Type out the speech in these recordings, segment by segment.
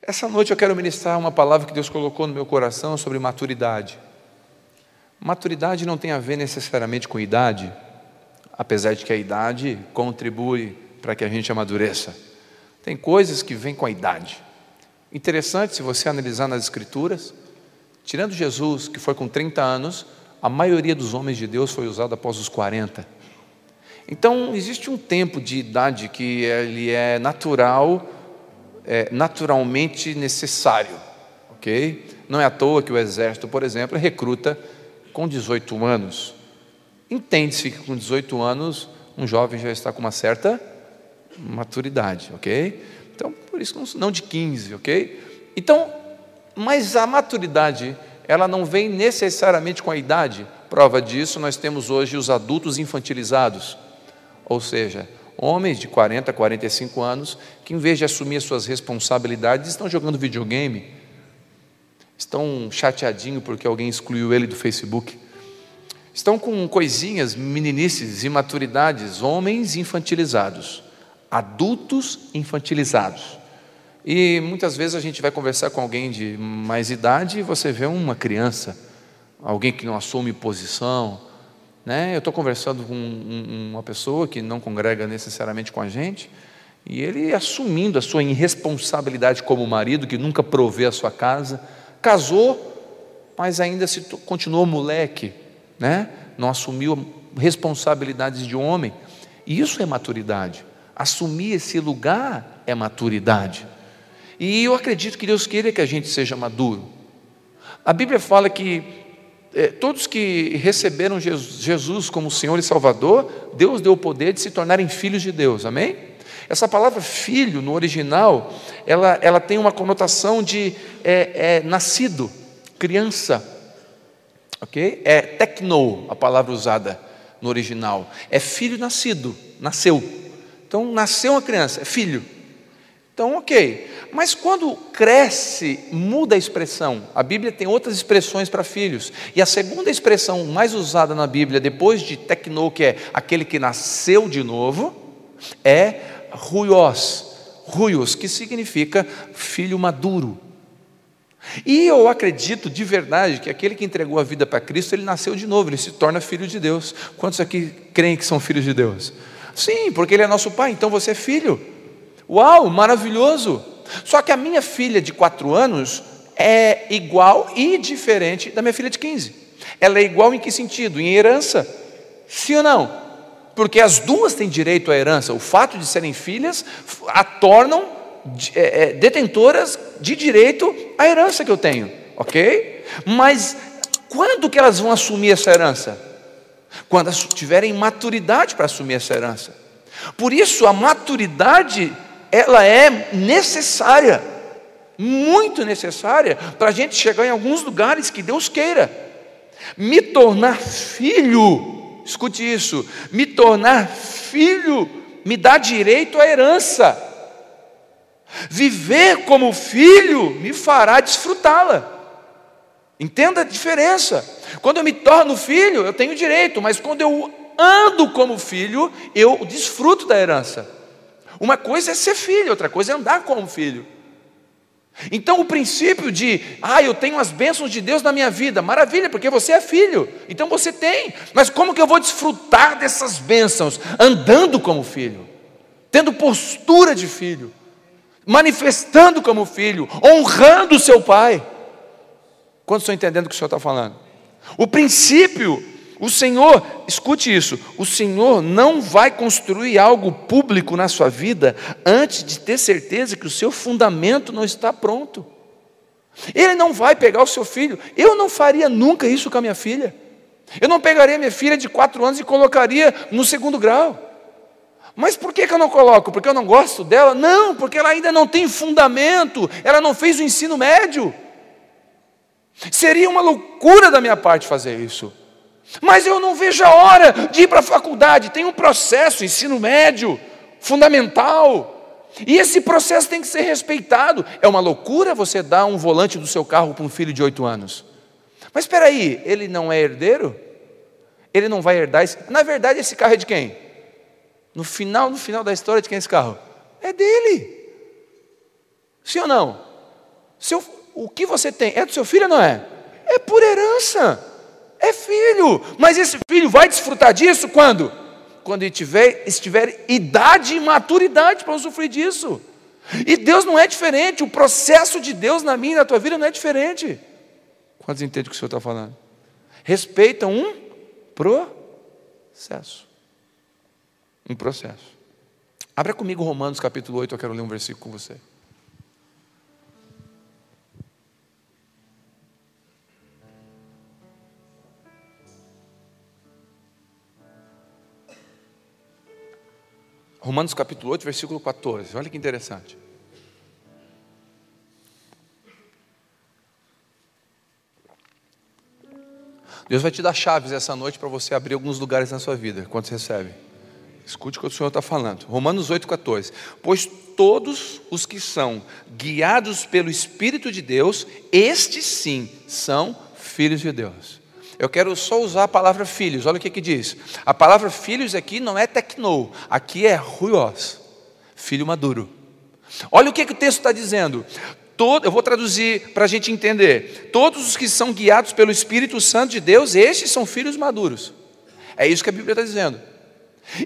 Essa noite eu quero ministrar uma palavra que Deus colocou no meu coração sobre maturidade. Maturidade não tem a ver necessariamente com idade, apesar de que a idade contribui para que a gente amadureça. Tem coisas que vêm com a idade. Interessante se você analisar nas Escrituras, tirando Jesus, que foi com 30 anos, a maioria dos homens de Deus foi usada após os 40. Então, existe um tempo de idade que ele é natural, é naturalmente necessário, ok? Não é à toa que o exército, por exemplo, recruta com 18 anos. Entende-se que com 18 anos um jovem já está com uma certa maturidade, ok? Então, por isso, não de 15, ok? Então, mas a maturidade, ela não vem necessariamente com a idade. Prova disso, nós temos hoje os adultos infantilizados, ou seja, homens de 40, 45 anos, que em vez de assumir as suas responsabilidades, estão jogando videogame, estão chateadinho porque alguém excluiu ele do Facebook, estão com coisinhas, meninices, imaturidades, homens infantilizados adultos infantilizados. E muitas vezes a gente vai conversar com alguém de mais idade e você vê uma criança, alguém que não assume posição. Né? Eu estou conversando com uma pessoa que não congrega necessariamente com a gente, e ele assumindo a sua irresponsabilidade como marido, que nunca provê a sua casa, casou, mas ainda se continuou moleque, né? não assumiu responsabilidades de homem. E isso é maturidade. Assumir esse lugar é maturidade. E eu acredito que Deus queira que a gente seja maduro. A Bíblia fala que todos que receberam Jesus como Senhor e Salvador, Deus deu o poder de se tornarem filhos de Deus, amém? Essa palavra filho, no original, ela, ela tem uma conotação de é, é, nascido, criança, ok? É tecno, a palavra usada no original, é filho nascido, nasceu. Então, nasceu uma criança, é filho. Então, ok. Mas quando cresce, muda a expressão. A Bíblia tem outras expressões para filhos. E a segunda expressão mais usada na Bíblia, depois de tecno, que é aquele que nasceu de novo, é ruios. Ruios, que significa filho maduro. E eu acredito de verdade que aquele que entregou a vida para Cristo, ele nasceu de novo, ele se torna filho de Deus. Quantos aqui creem que são filhos de Deus? Sim, porque Ele é nosso Pai, então você é filho. Uau, maravilhoso! Só que a minha filha de 4 anos é igual e diferente da minha filha de 15. Ela é igual em que sentido? Em herança. Sim ou não? Porque as duas têm direito à herança. O fato de serem filhas a tornam é, é, detentoras de direito à herança que eu tenho, ok? Mas quando que elas vão assumir essa herança? quando tiverem maturidade para assumir essa herança. Por isso, a maturidade, ela é necessária, muito necessária, para a gente chegar em alguns lugares que Deus queira. Me tornar filho, escute isso, me tornar filho me dá direito à herança. Viver como filho me fará desfrutá-la. Entenda a diferença. Quando eu me torno filho, eu tenho direito, mas quando eu ando como filho, eu desfruto da herança. Uma coisa é ser filho, outra coisa é andar como filho. Então o princípio de, ah, eu tenho as bênçãos de Deus na minha vida, maravilha, porque você é filho, então você tem, mas como que eu vou desfrutar dessas bênçãos? Andando como filho, tendo postura de filho, manifestando como filho, honrando o seu pai. Quantos estão entendendo o que o Senhor está falando? O princípio, o Senhor, escute isso, o Senhor não vai construir algo público na sua vida antes de ter certeza que o seu fundamento não está pronto. Ele não vai pegar o seu filho, eu não faria nunca isso com a minha filha. Eu não pegaria minha filha de quatro anos e colocaria no segundo grau. Mas por que, que eu não coloco? Porque eu não gosto dela? Não, porque ela ainda não tem fundamento, ela não fez o ensino médio. Seria uma loucura da minha parte fazer isso. Mas eu não vejo a hora de ir para a faculdade. Tem um processo, ensino médio, fundamental. E esse processo tem que ser respeitado. É uma loucura você dar um volante do seu carro para um filho de oito anos. Mas espera aí, ele não é herdeiro? Ele não vai herdar esse... Na verdade, esse carro é de quem? No final, no final da história, de quem é esse carro? É dele. Sim ou não? Seu, o que você tem é do seu filho ou não é? É por herança. É filho. Mas esse filho vai desfrutar disso quando? Quando ele tiver, estiver idade e maturidade para usufruir disso. E Deus não é diferente. O processo de Deus na minha e na tua vida não é diferente. Quantos entendem o que o Senhor está falando? Respeita um processo. Um processo. Abra comigo Romanos capítulo 8, eu quero ler um versículo com você. Romanos capítulo 8, versículo 14. Olha que interessante. Deus vai te dar chaves essa noite para você abrir alguns lugares na sua vida, quando você recebe. Escute o que o Senhor está falando. Romanos 8,14. Pois todos os que são guiados pelo Espírito de Deus, estes sim são filhos de Deus. Eu quero só usar a palavra filhos, olha o que, que diz. A palavra filhos aqui não é tecno, aqui é ruios, filho maduro. Olha o que, que o texto está dizendo. Todo, eu vou traduzir para a gente entender. Todos os que são guiados pelo Espírito Santo de Deus, estes são filhos maduros. É isso que a Bíblia está dizendo.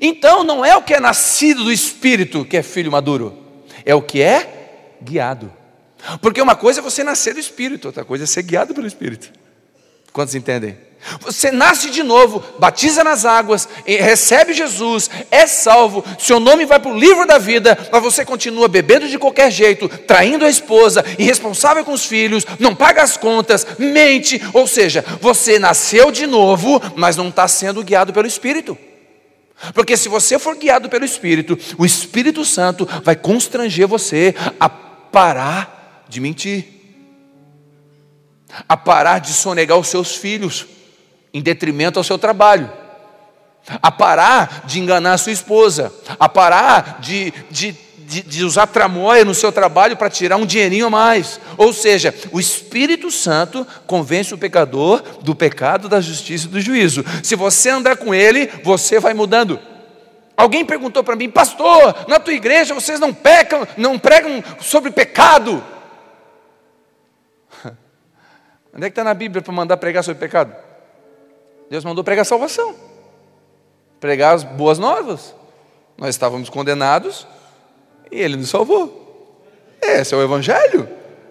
Então não é o que é nascido do Espírito que é filho maduro, é o que é guiado. Porque uma coisa é você nascer do Espírito, outra coisa é ser guiado pelo Espírito. Quantos entendem? Você nasce de novo, batiza nas águas, recebe Jesus, é salvo, seu nome vai para o livro da vida, mas você continua bebendo de qualquer jeito, traindo a esposa, irresponsável com os filhos, não paga as contas, mente, ou seja, você nasceu de novo, mas não está sendo guiado pelo Espírito. Porque se você for guiado pelo Espírito, o Espírito Santo vai constranger você a parar de mentir a parar de sonegar os seus filhos em detrimento ao seu trabalho, a parar de enganar a sua esposa, a parar de, de, de, de usar tramóia no seu trabalho para tirar um dinheirinho a mais. Ou seja, o Espírito Santo convence o pecador do pecado, da justiça e do juízo. Se você andar com ele, você vai mudando. Alguém perguntou para mim, pastor, na tua igreja vocês não pecam, não pregam sobre pecado? Onde é que está na Bíblia para mandar pregar sobre pecado? Deus mandou pregar salvação, pregar as boas novas. Nós estávamos condenados e Ele nos salvou. Esse é o Evangelho,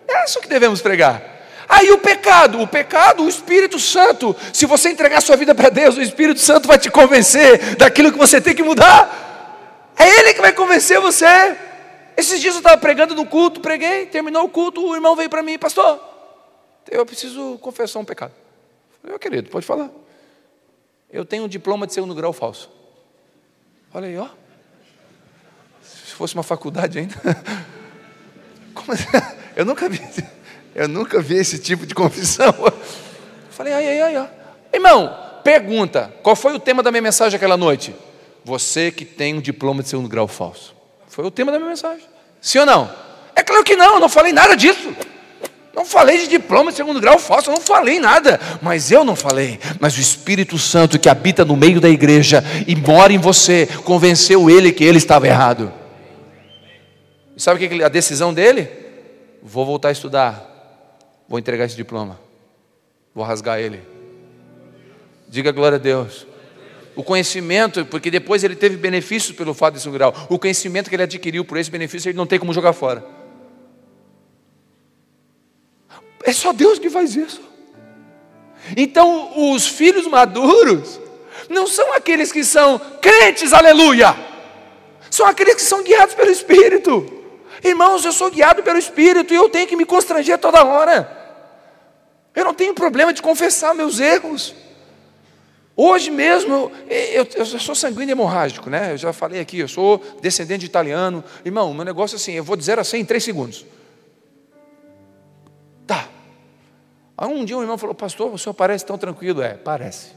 é isso que devemos pregar. Aí o pecado, o pecado, o Espírito Santo. Se você entregar sua vida para Deus, o Espírito Santo vai te convencer daquilo que você tem que mudar. É Ele que vai convencer você. Esses dias eu estava pregando no culto, preguei, terminou o culto, o irmão veio para mim, pastor, eu preciso confessar um pecado. Eu, querido, pode falar. Eu tenho um diploma de segundo grau falso. Olha aí, ó. Se fosse uma faculdade ainda. Como assim? Eu nunca vi, eu nunca vi esse tipo de confissão. Falei, ai, ai, ai, ó. Irmão, pergunta: qual foi o tema da minha mensagem aquela noite? Você que tem um diploma de segundo grau falso. Foi o tema da minha mensagem. Sim ou não? É claro que não, eu não falei nada disso. Não falei de diploma de segundo grau falso, não falei nada, mas eu não falei. Mas o Espírito Santo que habita no meio da igreja e mora em você, convenceu ele que ele estava errado. E sabe o que é a decisão dele? Vou voltar a estudar, vou entregar esse diploma, vou rasgar ele. Diga glória a Deus. O conhecimento, porque depois ele teve benefícios pelo fato de segundo grau. O conhecimento que ele adquiriu por esse benefício, ele não tem como jogar fora. É só Deus que faz isso. Então, os filhos maduros não são aqueles que são crentes, aleluia. São aqueles que são guiados pelo Espírito. Irmãos, eu sou guiado pelo Espírito e eu tenho que me constranger toda hora. Eu não tenho problema de confessar meus erros. Hoje mesmo, eu, eu, eu, sou sanguíneo hemorrágico, né? Eu já falei aqui, eu sou descendente de italiano. Irmão, meu negócio é assim, eu vou de 0 a 100 em 3 segundos. Tá. Aí um dia um irmão falou, pastor, o senhor parece tão tranquilo. É, parece.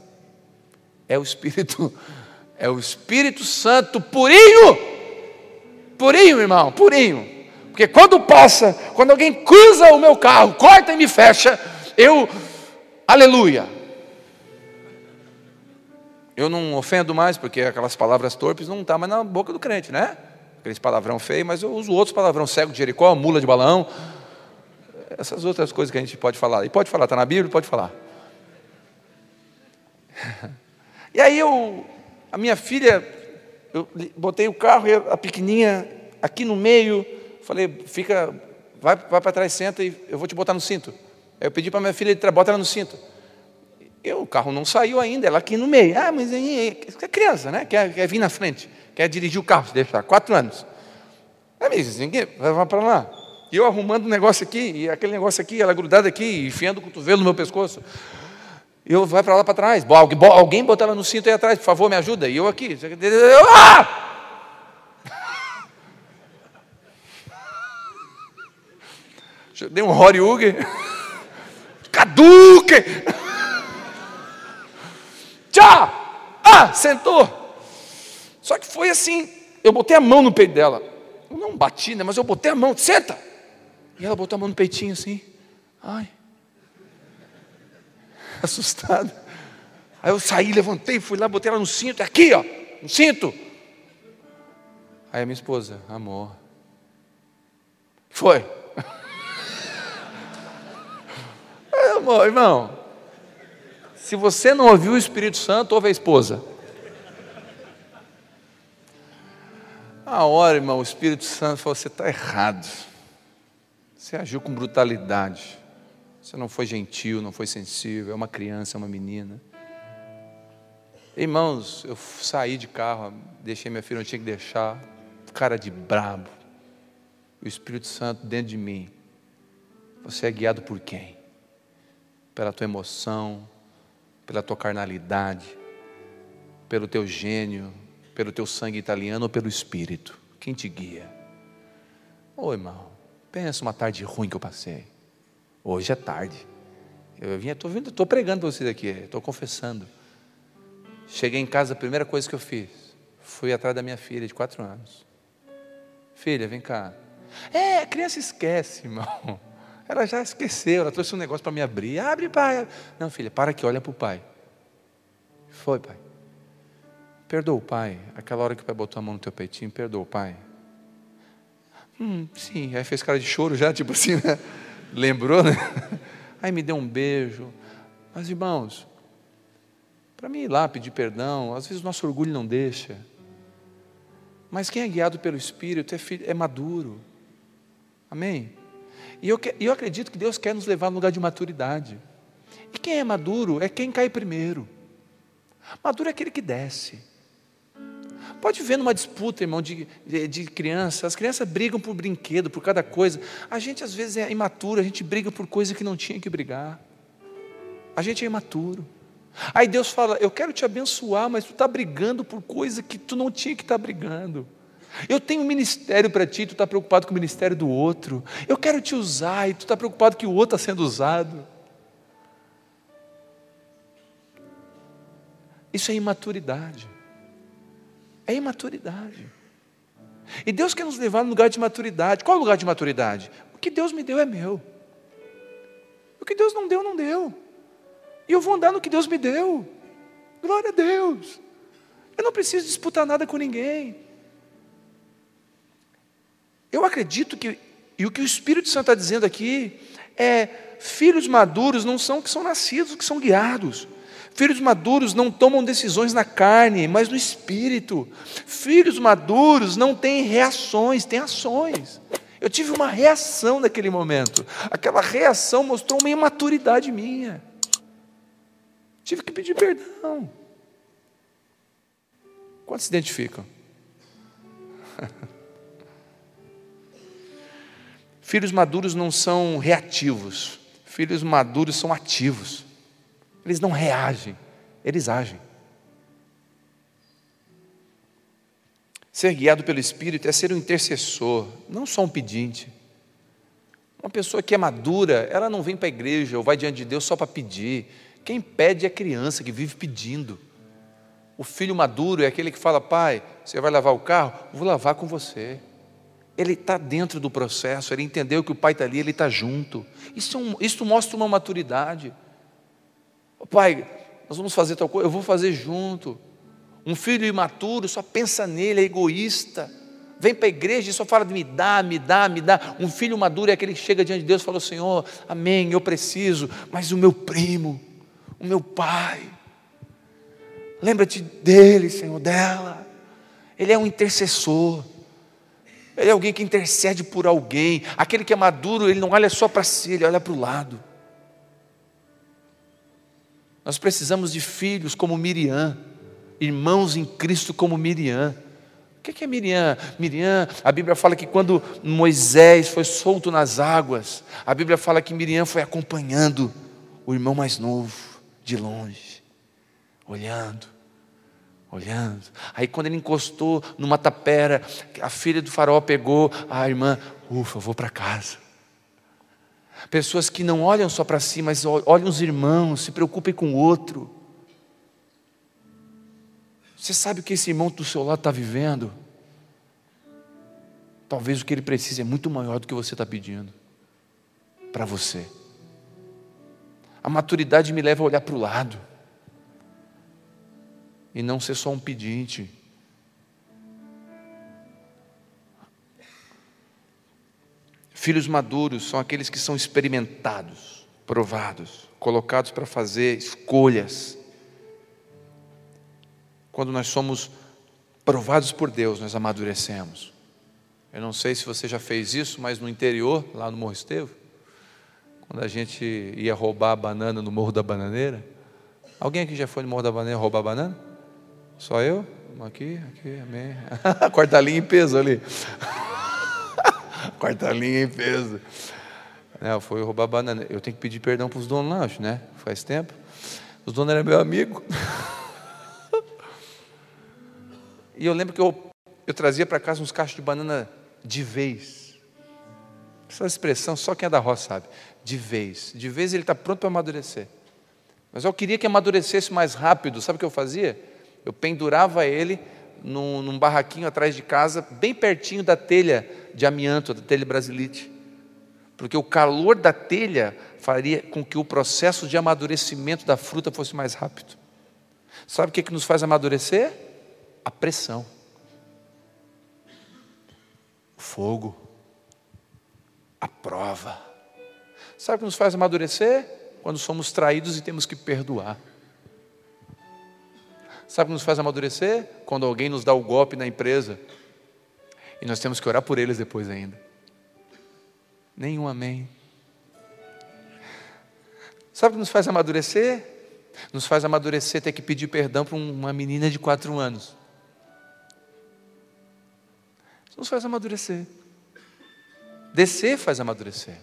É o Espírito, é o Espírito Santo purinho. Purinho, irmão, purinho. Porque quando passa, quando alguém cruza o meu carro, corta e me fecha, eu, aleluia. Eu não ofendo mais, porque aquelas palavras torpes não estão tá mais na boca do crente, né? Aqueles palavrão feio, mas eu uso outros palavrão, cego de Jericó, mula de balão, essas outras coisas que a gente pode falar. E pode falar, está na Bíblia? Pode falar. E aí eu, a minha filha, eu botei o carro, a pequenininha aqui no meio, falei, fica, vai, vai para trás, senta e eu vou te botar no cinto. Aí eu pedi para minha filha, bota ela no cinto. Eu, o carro não saiu ainda, ela aqui no meio. Ah, mas aí, é criança, né? Quer, quer vir na frente, quer dirigir o carro, se deixar, quatro anos. Aí me disse, vai para lá. E eu arrumando um negócio aqui, e aquele negócio aqui, ela grudada aqui, enfiando o cotovelo no meu pescoço. Eu vai para lá para trás. Alguém botar ela no cinto aí atrás, por favor, me ajuda. E eu aqui. Ah! Dei um Horiuge. Caduque! Tchau! Ah, sentou. Só que foi assim. Eu botei a mão no peito dela. Eu não bati, né? Mas eu botei a mão. Senta! E ela botou a mão no peitinho assim. Ai. Assustada. Aí eu saí, levantei, fui lá, botei ela no cinto. Aqui, ó. No cinto. Aí a minha esposa, amor. Foi. amor, irmão. Se você não ouviu o Espírito Santo, ouve a esposa. A hora, irmão, o Espírito Santo falou: você está errado. Você agiu com brutalidade. Você não foi gentil, não foi sensível. É uma criança, é uma menina. Irmãos, eu saí de carro, deixei minha filha, não tinha que deixar. Cara de brabo. O Espírito Santo dentro de mim. Você é guiado por quem? Pela tua emoção, pela tua carnalidade, pelo teu gênio, pelo teu sangue italiano ou pelo Espírito? Quem te guia? Ô irmão, pensa uma tarde ruim que eu passei. Hoje é tarde. Eu vim, estou vindo, estou pregando para vocês aqui, estou confessando. Cheguei em casa, a primeira coisa que eu fiz, fui atrás da minha filha de quatro anos. Filha, vem cá. É, a criança esquece, irmão. Ela já esqueceu, ela trouxe um negócio para me abrir. Abre, pai. Não, filha, para aqui, olha para o pai. Foi, pai. Perdoa o pai. Aquela hora que o pai botou a mão no teu peitinho, perdoa o pai. Hum, sim. Aí fez cara de choro já, tipo assim, né? Lembrou, né? Aí me deu um beijo. Mas, irmãos, para mim ir lá pedir perdão, às vezes o nosso orgulho não deixa. Mas quem é guiado pelo Espírito é, filho, é maduro. Amém? E eu, eu acredito que Deus quer nos levar no lugar de maturidade. E quem é maduro é quem cai primeiro. Maduro é aquele que desce. Pode ver numa disputa, irmão, de, de, de criança. As crianças brigam por brinquedo, por cada coisa. A gente às vezes é imaturo, a gente briga por coisa que não tinha que brigar. A gente é imaturo. Aí Deus fala: Eu quero te abençoar, mas tu está brigando por coisa que tu não tinha que estar tá brigando. Eu tenho um ministério para ti, tu está preocupado com o ministério do outro. Eu quero te usar e tu está preocupado que o outro está sendo usado. Isso é imaturidade. É imaturidade. E Deus quer nos levar no lugar de maturidade. Qual é o lugar de maturidade? O que Deus me deu é meu. O que Deus não deu, não deu. E eu vou andar no que Deus me deu. Glória a Deus. Eu não preciso disputar nada com ninguém. Eu acredito que, e o que o Espírito Santo está dizendo aqui, é: filhos maduros não são que são nascidos, que são guiados. Filhos maduros não tomam decisões na carne, mas no espírito. Filhos maduros não têm reações, têm ações. Eu tive uma reação naquele momento. Aquela reação mostrou uma imaturidade minha. Tive que pedir perdão. Quantos se identificam? Filhos maduros não são reativos, filhos maduros são ativos. Eles não reagem, eles agem. Ser guiado pelo Espírito é ser um intercessor, não só um pedinte. Uma pessoa que é madura, ela não vem para a igreja ou vai diante de Deus só para pedir. Quem pede é criança que vive pedindo. O filho maduro é aquele que fala: Pai, você vai lavar o carro? Vou lavar com você. Ele está dentro do processo, ele entendeu que o pai está ali, ele está junto. Isso, é isso mostra uma maturidade. Pai, nós vamos fazer tal coisa, eu vou fazer junto. Um filho imaturo só pensa nele, é egoísta. vem para a igreja e só fala de me dá, me dá, me dá. Um filho maduro é aquele que chega diante de Deus e fala: Senhor, amém, eu preciso, mas o meu primo, o meu pai, lembra-te dele, Senhor, dela. Ele é um intercessor. Ele é alguém que intercede por alguém. Aquele que é maduro, ele não olha só para si, ele olha para o lado. Nós precisamos de filhos como Miriam, irmãos em Cristo como Miriam. O que é Miriam? Miriam, a Bíblia fala que quando Moisés foi solto nas águas, a Bíblia fala que Miriam foi acompanhando o irmão mais novo, de longe, olhando olhando. Aí quando ele encostou numa tapera, a filha do faraó pegou a irmã, ufa, vou para casa. Pessoas que não olham só para si, mas olham os irmãos, se preocupem com o outro. Você sabe o que esse irmão do seu lado está vivendo? Talvez o que ele precisa é muito maior do que você está pedindo para você. A maturidade me leva a olhar para o lado e não ser só um pedinte. Filhos maduros são aqueles que são experimentados, provados, colocados para fazer escolhas. Quando nós somos provados por Deus, nós amadurecemos. Eu não sei se você já fez isso, mas no interior, lá no Morro Estevo, quando a gente ia roubar a banana no Morro da Bananeira, alguém aqui já foi no Morro da Bananeira roubar banana? Só eu? Aqui, aqui, amém. Quarta linha em peso ali. Quarta linha em peso. É, foi roubar banana. Eu tenho que pedir perdão para os donos lá, acho, né? Faz tempo. Os donos eram meu amigo. e eu lembro que eu, eu trazia para casa uns cachos de banana de vez. Essa expressão só quem é da roça sabe. De vez. De vez ele está pronto para amadurecer. Mas eu queria que amadurecesse mais rápido. Sabe o que eu fazia? Eu pendurava ele num, num, barraquinho atrás de casa, bem pertinho da telha de amianto, da telha brasilite. Porque o calor da telha faria com que o processo de amadurecimento da fruta fosse mais rápido. Sabe o que, que nos faz amadurecer? A pressão. O fogo. A prova. Sabe o que nos faz amadurecer? Quando somos traídos e temos que perdoar. Sabe o que nos faz amadurecer? Quando alguém nos dá o golpe na empresa e nós temos que orar por eles depois ainda. Nenhum amém. Sabe o que nos faz amadurecer? Nos faz amadurecer ter que pedir perdão para uma menina de quatro anos. Isso nos faz amadurecer. Descer faz amadurecer.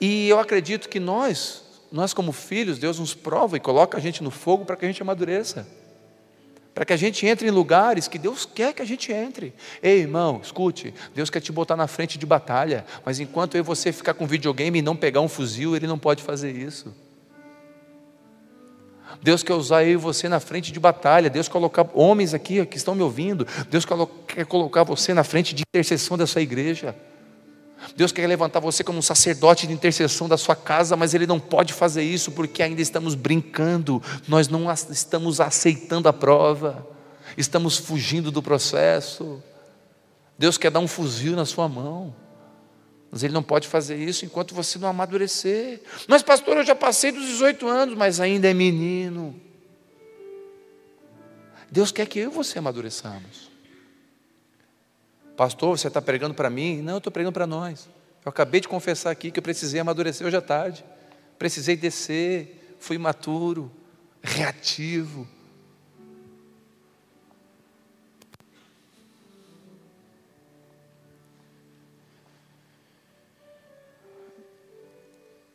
E eu acredito que nós nós, como filhos, Deus nos prova e coloca a gente no fogo para que a gente amadureça. Para que a gente entre em lugares que Deus quer que a gente entre. Ei, irmão, escute: Deus quer te botar na frente de batalha, mas enquanto eu e você ficar com videogame e não pegar um fuzil, Ele não pode fazer isso. Deus quer usar eu e você na frente de batalha. Deus colocar homens aqui que estão me ouvindo. Deus quer colocar você na frente de intercessão dessa igreja. Deus quer levantar você como um sacerdote de intercessão da sua casa, mas Ele não pode fazer isso porque ainda estamos brincando, nós não estamos aceitando a prova, estamos fugindo do processo. Deus quer dar um fuzil na sua mão, mas Ele não pode fazer isso enquanto você não amadurecer. Mas, pastor, eu já passei dos 18 anos, mas ainda é menino. Deus quer que eu e você amadureçamos. Pastor, você está pregando para mim? Não, eu estou pregando para nós. Eu acabei de confessar aqui que eu precisei amadurecer hoje à tarde. Precisei descer, fui imaturo, reativo.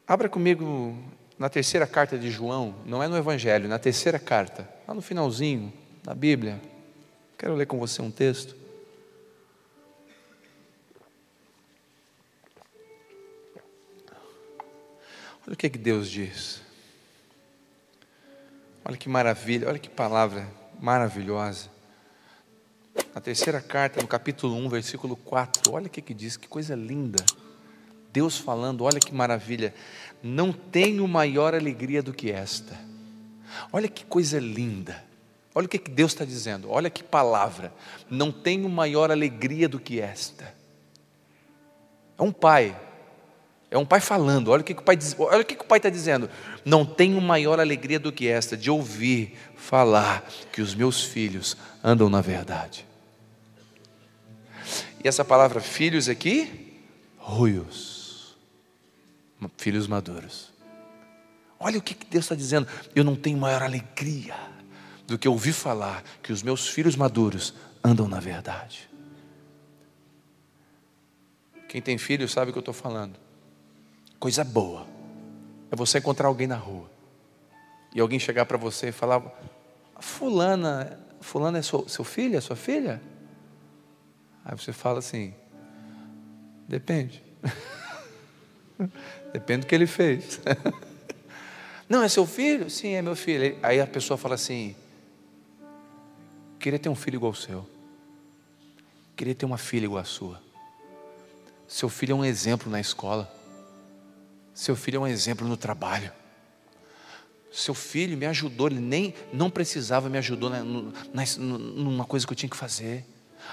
Abra comigo na terceira carta de João, não é no Evangelho, na terceira carta, lá no finalzinho da Bíblia. Quero ler com você um texto. Olha o que, é que Deus diz. Olha que maravilha, olha que palavra maravilhosa. Na terceira carta, no capítulo 1, versículo 4, olha o que, que diz, que coisa linda. Deus falando, olha que maravilha. Não tenho maior alegria do que esta. Olha que coisa linda. Olha o que Deus está dizendo, olha que palavra. Não tenho maior alegria do que esta. É um pai, é um pai falando, olha o que, o pai diz, olha o que o pai está dizendo. Não tenho maior alegria do que esta, de ouvir falar que os meus filhos andam na verdade. E essa palavra filhos aqui, ruios, filhos maduros. Olha o que Deus está dizendo. Eu não tenho maior alegria do que ouvir falar que os meus filhos maduros andam na verdade. Quem tem filho sabe o que eu estou falando. Coisa boa é você encontrar alguém na rua e alguém chegar para você e falar: Fulana, Fulana é seu, seu filho, é sua filha? Aí você fala assim: Depende. Depende do que ele fez. Não, é seu filho? Sim, é meu filho. Aí a pessoa fala assim: Queria ter um filho igual ao seu. Queria ter uma filha igual a sua. Seu filho é um exemplo na escola. Seu filho é um exemplo no trabalho. Seu filho me ajudou, ele nem não precisava, me ajudou numa coisa que eu tinha que fazer.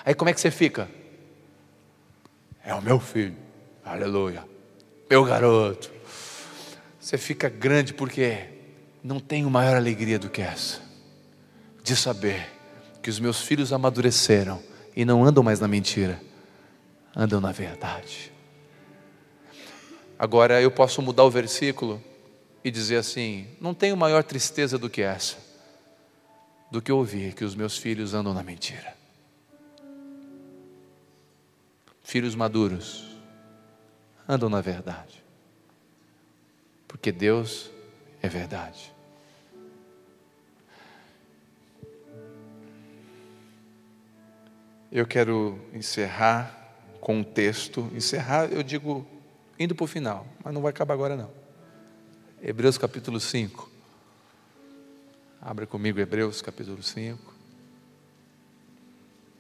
Aí como é que você fica? É o meu filho, aleluia, meu garoto. Você fica grande porque não tenho maior alegria do que essa, de saber que os meus filhos amadureceram e não andam mais na mentira, andam na verdade. Agora eu posso mudar o versículo e dizer assim: não tenho maior tristeza do que essa, do que ouvir que os meus filhos andam na mentira. Filhos maduros andam na verdade, porque Deus é verdade. Eu quero encerrar com um texto. Encerrar, eu digo, indo para o final, mas não vai acabar agora não. Hebreus capítulo 5. Abra comigo Hebreus capítulo 5.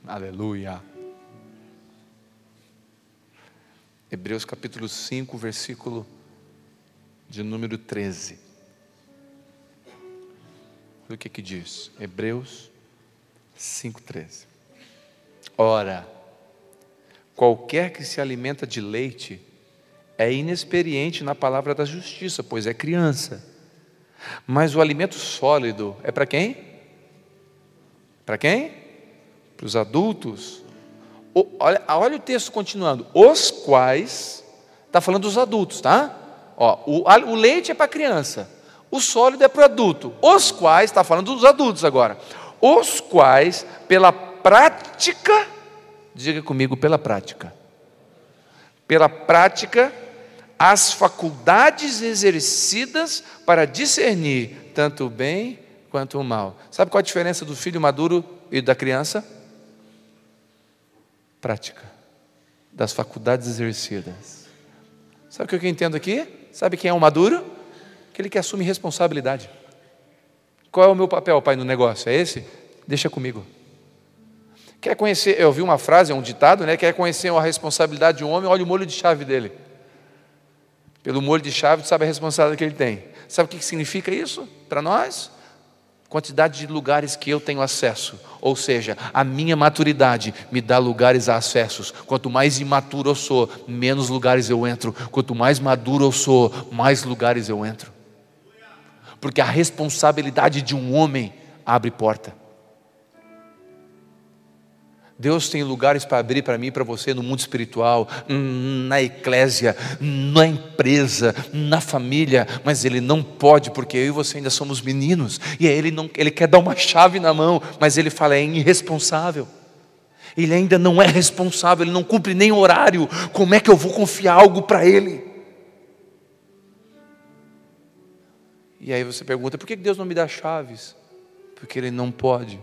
Aleluia. Hebreus capítulo 5, versículo de número 13. Olha o que que diz. Hebreus 5, 13. Ora, qualquer que se alimenta de leite é inexperiente na palavra da justiça, pois é criança. Mas o alimento sólido é para quem? Para quem? Para os adultos. Olha, olha o texto continuando. Os quais, está falando dos adultos, tá? Ó, o, o leite é para criança, o sólido é para o adulto. Os quais, está falando dos adultos agora. Os quais, pela prática, diga comigo, pela prática. Pela prática, as faculdades exercidas para discernir tanto o bem quanto o mal. Sabe qual a diferença do filho maduro e da criança? Prática das faculdades exercidas. Sabe o que eu entendo aqui? Sabe quem é o maduro? Aquele que assume responsabilidade. Qual é o meu papel, pai, no negócio? É esse? Deixa comigo. Quer conhecer, eu ouvi uma frase, um ditado, né? Quer conhecer a responsabilidade de um homem, olha o molho de chave dele. Pelo molho de chave, tu sabe a responsabilidade que ele tem. Sabe o que significa isso para nós? Quantidade de lugares que eu tenho acesso, ou seja, a minha maturidade me dá lugares a acessos. Quanto mais imaturo eu sou, menos lugares eu entro. Quanto mais maduro eu sou, mais lugares eu entro. Porque a responsabilidade de um homem abre porta. Deus tem lugares para abrir para mim e para você no mundo espiritual, na eclésia, na empresa, na família, mas Ele não pode, porque eu e você ainda somos meninos, e Ele, não, ele quer dar uma chave na mão, mas Ele fala, é irresponsável. Ele ainda não é responsável, ele não cumpre nem horário. Como é que eu vou confiar algo para ele? E aí você pergunta: por que Deus não me dá chaves? Porque ele não pode.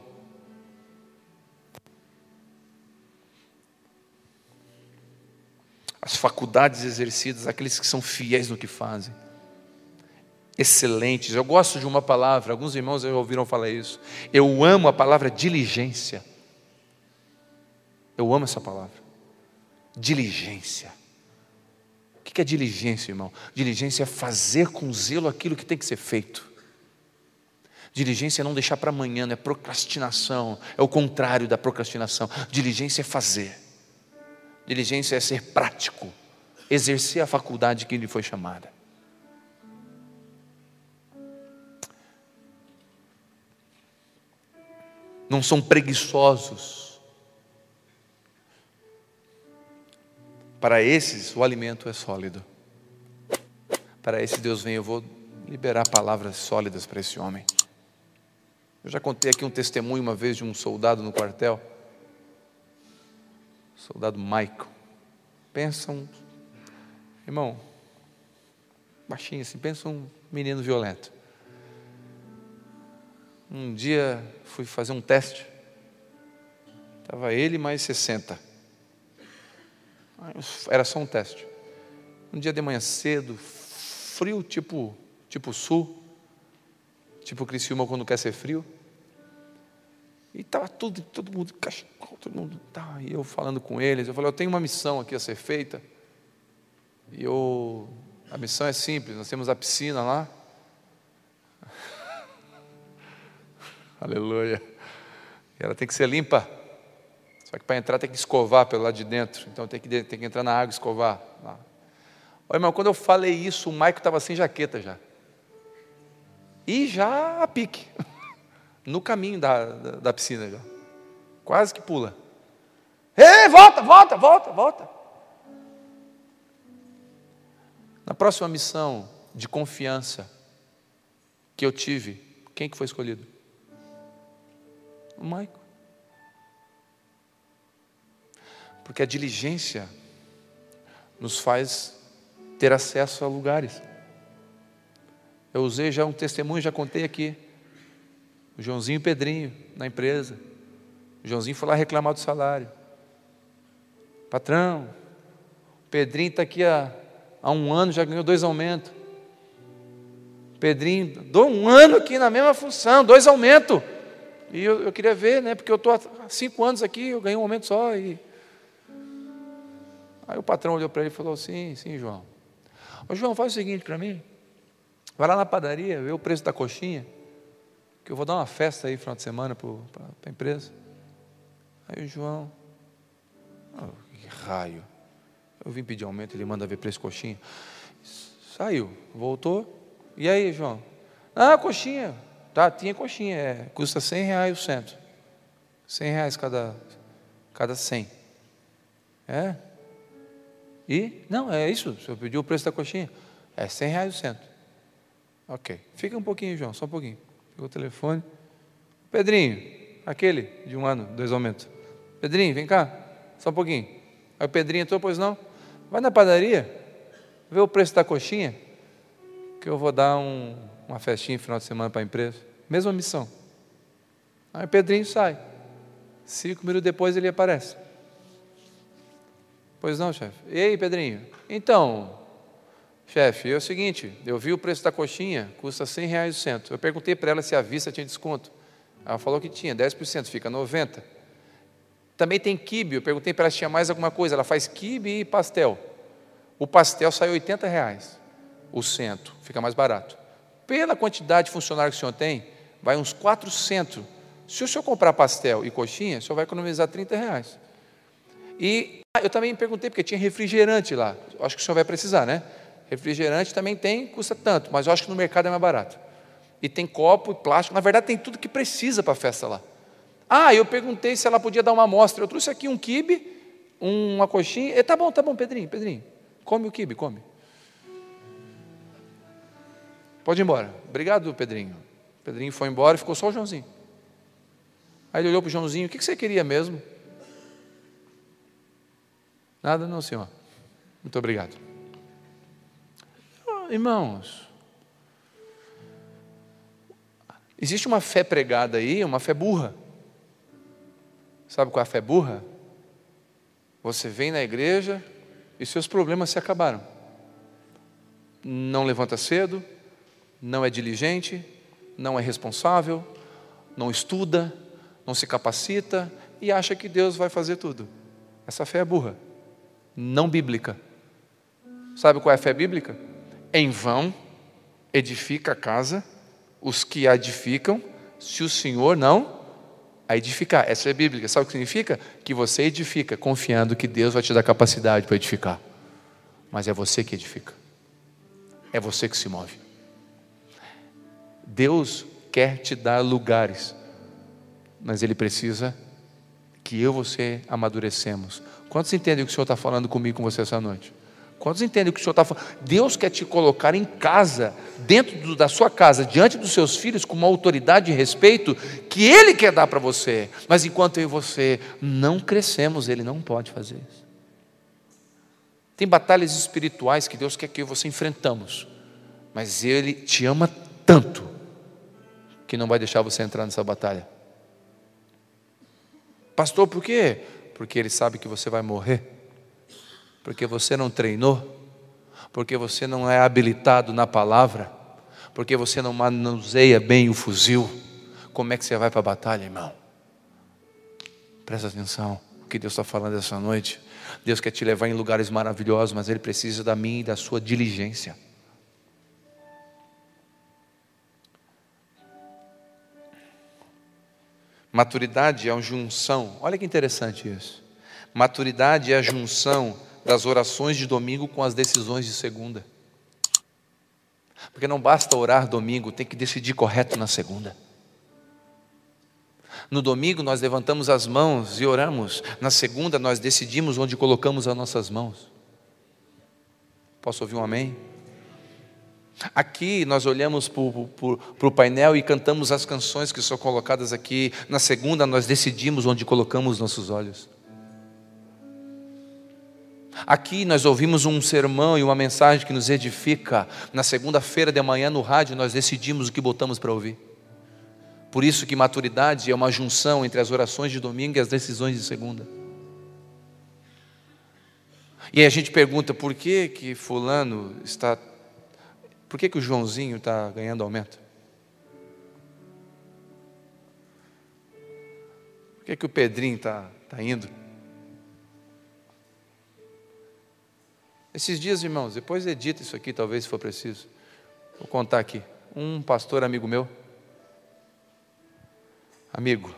As faculdades exercidas, aqueles que são fiéis no que fazem. Excelentes. Eu gosto de uma palavra, alguns irmãos já ouviram falar isso. Eu amo a palavra diligência. Eu amo essa palavra. Diligência. O que é diligência, irmão? Diligência é fazer com zelo aquilo que tem que ser feito. Diligência é não deixar para amanhã, não é procrastinação, é o contrário da procrastinação. Diligência é fazer. Diligência é ser prático, exercer a faculdade que lhe foi chamada. Não são preguiçosos. Para esses, o alimento é sólido. Para esse Deus vem, eu vou liberar palavras sólidas para esse homem. Eu já contei aqui um testemunho uma vez de um soldado no quartel soldado Michael. Pensa um. Irmão, baixinho assim, pensa um menino violento. Um dia fui fazer um teste. Estava ele mais 60. Era só um teste. Um dia de manhã cedo, frio tipo, tipo sul, tipo Criciúma quando quer ser frio. E estava tudo, todo mundo, cachecol, todo mundo. Tá, e eu falando com eles, eu falei, eu tenho uma missão aqui a ser feita. E eu, a missão é simples, nós temos a piscina lá. Aleluia. E ela tem que ser limpa. Só que para entrar tem que escovar pelo lado de dentro. Então tem que, tem que entrar na água e escovar. Lá. Olha, irmão, quando eu falei isso, o Maico estava sem jaqueta já. E já a pique. no caminho da, da, da piscina já. Quase que pula. Ei, volta, volta, volta, volta. Na próxima missão de confiança que eu tive, quem que foi escolhido? O Maico. Porque a diligência nos faz ter acesso a lugares. Eu usei já um testemunho, já contei aqui. O Joãozinho e o Pedrinho na empresa. O Joãozinho foi lá reclamar do salário. Patrão, o Pedrinho está aqui há, há um ano, já ganhou dois aumentos. Pedrinho, dou um ano aqui na mesma função, dois aumentos. E eu, eu queria ver, né? Porque eu estou há cinco anos aqui, eu ganhei um aumento só. E... Aí o patrão olhou para ele e falou: Sim, sim, João. Ô, João, faz o seguinte para mim. Vai lá na padaria, vê o preço da coxinha que eu vou dar uma festa aí final de semana para a empresa. Aí o João, oh, que raio. Eu vim pedir aumento, ele manda ver preço coxinha. Saiu, voltou. E aí, João? Ah, coxinha. Tá, tinha coxinha, é, custa 100 reais o centro. 100 reais cada, cada 100. É? E? Não, é isso. O senhor pediu o preço da coxinha. É 100 reais o centro. Ok. Fica um pouquinho, João, só um pouquinho. Pegou o telefone. Pedrinho, aquele de um ano, dois aumentos. Pedrinho, vem cá, só um pouquinho. Aí o Pedrinho entrou, pois não. Vai na padaria, vê o preço da coxinha, que eu vou dar um, uma festinha final de semana para a empresa. Mesma missão. Aí o Pedrinho sai. Cinco minutos depois ele aparece. Pois não, chefe. E aí, Pedrinho? Então, Chefe, é o seguinte, eu vi o preço da coxinha, custa 100 reais o centro. Eu perguntei para ela se a vista tinha desconto. Ela falou que tinha, 10%, fica 90. Também tem quibe, eu perguntei para ela se tinha mais alguma coisa. Ela faz quibe e pastel. O pastel sai 80 reais, o centro, fica mais barato. Pela quantidade de funcionários que o senhor tem, vai uns 400. Se o senhor comprar pastel e coxinha, o senhor vai economizar 30 reais. E eu também perguntei, porque tinha refrigerante lá. Acho que o senhor vai precisar, né? Refrigerante também tem, custa tanto, mas eu acho que no mercado é mais barato. E tem copo e plástico, na verdade tem tudo que precisa para a festa lá. Ah, eu perguntei se ela podia dar uma amostra. Eu trouxe aqui um quibe, uma coxinha. E, tá bom, tá bom, Pedrinho, Pedrinho. Come o quibe, come. Pode ir embora. Obrigado, Pedrinho. Pedrinho foi embora e ficou só o Joãozinho. Aí ele olhou para o Joãozinho: O que você queria mesmo? Nada, não, senhor. Muito obrigado irmãos, existe uma fé pregada aí, uma fé burra. Sabe qual é a fé burra? Você vem na igreja e seus problemas se acabaram. Não levanta cedo, não é diligente, não é responsável, não estuda, não se capacita e acha que Deus vai fazer tudo. Essa fé é burra, não bíblica. Sabe qual é a fé bíblica? Em vão edifica a casa os que edificam, se o Senhor não a edificar. Essa é bíblica. Sabe o que significa? Que você edifica, confiando que Deus vai te dar capacidade para edificar. Mas é você que edifica. É você que se move. Deus quer te dar lugares, mas Ele precisa que eu e você amadurecemos. Quantos entendem o que o Senhor está falando comigo com você essa noite? Quantos entendem o que o Senhor está falando? Deus quer te colocar em casa, dentro do, da sua casa, diante dos seus filhos, com uma autoridade e respeito que Ele quer dar para você. Mas enquanto eu e você não crescemos, Ele não pode fazer isso. Tem batalhas espirituais que Deus quer que eu e você enfrentamos, mas Ele te ama tanto que não vai deixar você entrar nessa batalha. Pastor, por quê? Porque Ele sabe que você vai morrer porque você não treinou, porque você não é habilitado na palavra, porque você não manuseia bem o fuzil, como é que você vai para a batalha, irmão? Presta atenção, o que Deus está falando essa noite. Deus quer te levar em lugares maravilhosos, mas Ele precisa da minha e da sua diligência. Maturidade é a junção, olha que interessante isso. Maturidade é a junção das orações de domingo com as decisões de segunda. Porque não basta orar domingo, tem que decidir correto na segunda. No domingo nós levantamos as mãos e oramos, na segunda nós decidimos onde colocamos as nossas mãos. Posso ouvir um amém? Aqui nós olhamos para o painel e cantamos as canções que são colocadas aqui. Na segunda nós decidimos onde colocamos nossos olhos. Aqui nós ouvimos um sermão e uma mensagem que nos edifica. Na segunda-feira de manhã no rádio nós decidimos o que botamos para ouvir. Por isso que maturidade é uma junção entre as orações de domingo e as decisões de segunda. E aí a gente pergunta por que que fulano está, por que que o Joãozinho está ganhando aumento? Por que que o Pedrinho está, está indo? Esses dias, irmãos, depois edita isso aqui, talvez se for preciso. Vou contar aqui. Um pastor amigo meu, amigo,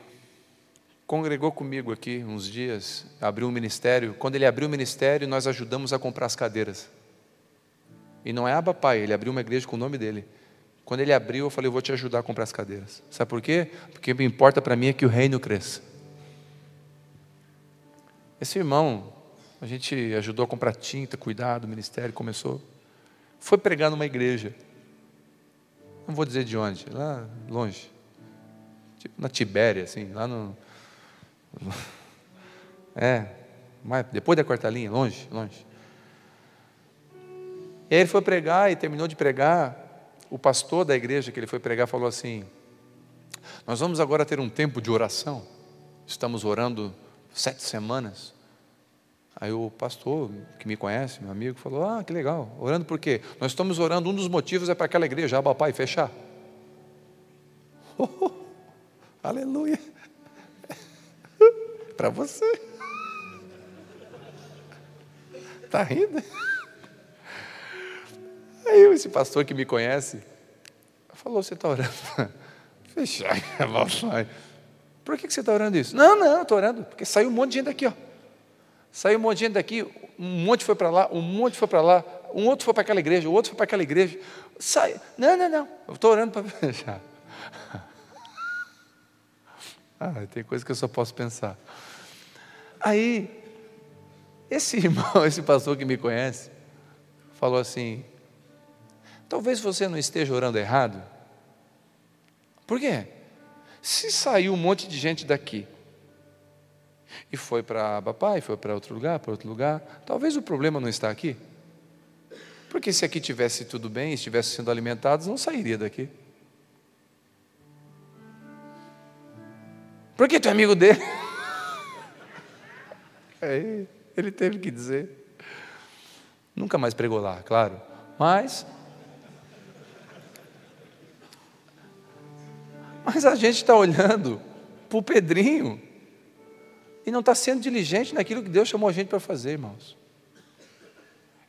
congregou comigo aqui uns dias, abriu um ministério. Quando ele abriu o ministério, nós ajudamos a comprar as cadeiras. E não é Aba Pai, ele abriu uma igreja com o nome dele. Quando ele abriu, eu falei, eu vou te ajudar a comprar as cadeiras. Sabe por quê? Porque o que importa para mim é que o reino cresça. Esse irmão a gente ajudou a comprar tinta, cuidar do ministério, começou. Foi pregar numa igreja. Não vou dizer de onde, lá longe. Tipo na Tibéria, assim, lá no. É, mas depois da quarta linha, longe, longe. E aí ele foi pregar e terminou de pregar. O pastor da igreja que ele foi pregar falou assim: Nós vamos agora ter um tempo de oração. Estamos orando sete semanas. Aí o pastor, que me conhece, meu amigo, falou: Ah, que legal, orando por quê? Nós estamos orando, um dos motivos é para aquela igreja, Abba Pai, fechar. Oh, oh, aleluia. para você. Está rindo? Aí esse pastor que me conhece falou: Você está orando? Fechar, Abba Pai. Por que você está orando isso? Não, não, estou orando, porque saiu um monte de gente daqui, ó. Saiu um monte de gente daqui, um monte foi para lá, um monte foi para lá, um outro foi para aquela igreja, o outro foi para aquela igreja. Sai. Não, não, não. Eu estou orando para fechar. Ah, tem coisa que eu só posso pensar. Aí, esse irmão, esse pastor que me conhece, falou assim: talvez você não esteja orando errado. Por quê? Se saiu um monte de gente daqui, e foi para papai, foi para outro lugar, para outro lugar. Talvez o problema não está aqui. Porque se aqui tivesse tudo bem, estivesse sendo alimentados, não sairia daqui. Porque tu é amigo dele. Aí ele teve que dizer. Nunca mais pregou lá, claro. Mas. Mas a gente está olhando para o Pedrinho e não está sendo diligente naquilo que Deus chamou a gente para fazer, irmãos.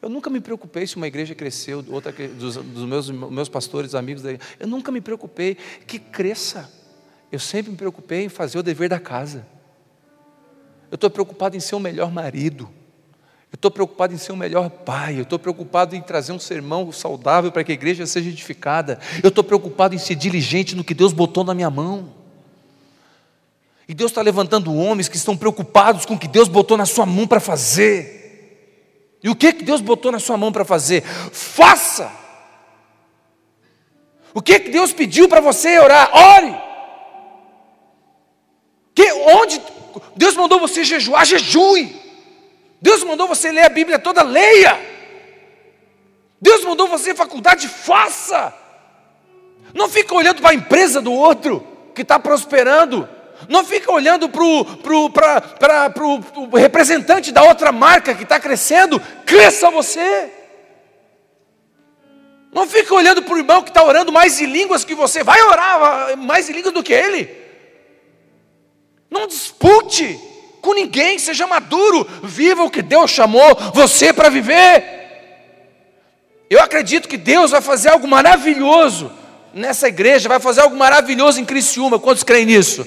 Eu nunca me preocupei se uma igreja cresceu, outra dos, dos meus, meus pastores, amigos, eu nunca me preocupei que cresça. Eu sempre me preocupei em fazer o dever da casa. Eu estou preocupado em ser o melhor marido. Eu estou preocupado em ser o melhor pai. Eu estou preocupado em trazer um sermão saudável para que a igreja seja edificada. Eu estou preocupado em ser diligente no que Deus botou na minha mão. E Deus está levantando homens que estão preocupados com o que Deus botou na sua mão para fazer. E o que, que Deus botou na sua mão para fazer? Faça! O que, que Deus pediu para você orar? Ore! Que, onde Deus mandou você jejuar, jejue! Deus mandou você ler a Bíblia toda, leia! Deus mandou você faculdade, faça! Não fica olhando para a empresa do outro que está prosperando. Não fica olhando para o representante da outra marca que está crescendo, cresça você. Não fica olhando para o irmão que está orando mais em línguas que você, vai orar mais em línguas do que ele. Não dispute com ninguém, seja maduro, viva o que Deus chamou você para viver. Eu acredito que Deus vai fazer algo maravilhoso nessa igreja, vai fazer algo maravilhoso em Criciúma. Quantos creem nisso?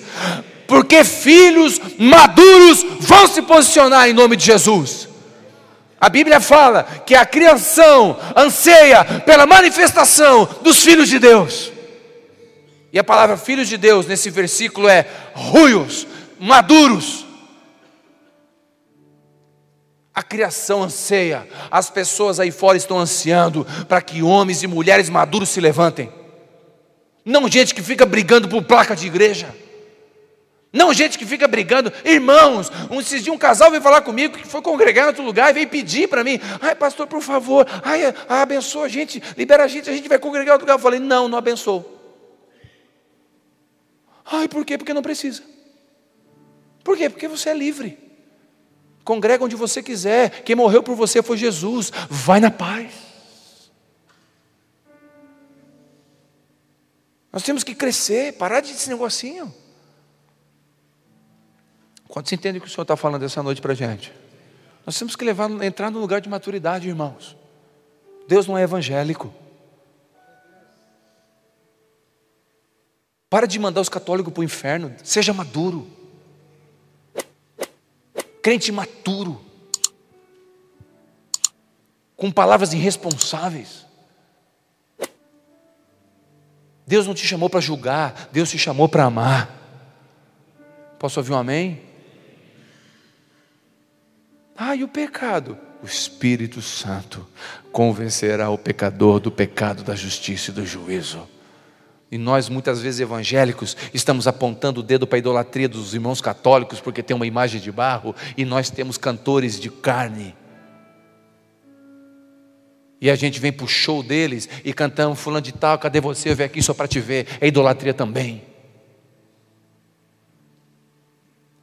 Porque filhos maduros vão se posicionar em nome de Jesus. A Bíblia fala que a criação anseia pela manifestação dos filhos de Deus. E a palavra filhos de Deus nesse versículo é ruios, maduros. A criação anseia, as pessoas aí fora estão ansiando para que homens e mulheres maduros se levantem. Não gente que fica brigando por placa de igreja. Não gente que fica brigando. Irmãos, um, um casal veio falar comigo que foi congregar em outro lugar e veio pedir para mim. Ai, pastor, por favor, ai, abençoa a gente, libera a gente, a gente vai congregar em outro lugar. Eu falei, não, não abençoo. Ai, por quê? Porque não precisa. Por quê? Porque você é livre. Congrega onde você quiser. Quem morreu por você foi Jesus. Vai na paz. Nós temos que crescer, parar de esse negocinho. Quantos entendem o que o Senhor está falando essa noite para a gente? Nós temos que levar, entrar no lugar de maturidade, irmãos. Deus não é evangélico. Para de mandar os católicos para o inferno. Seja maduro. Crente maturo. Com palavras irresponsáveis. Deus não te chamou para julgar, Deus te chamou para amar. Posso ouvir um amém? Ah, e o pecado? O Espírito Santo convencerá o pecador do pecado, da justiça e do juízo. E nós, muitas vezes evangélicos, estamos apontando o dedo para a idolatria dos irmãos católicos porque tem uma imagem de barro e nós temos cantores de carne. E a gente vem para o show deles e cantamos, fulano de tal, cadê você? Eu venho aqui só para te ver. É idolatria também.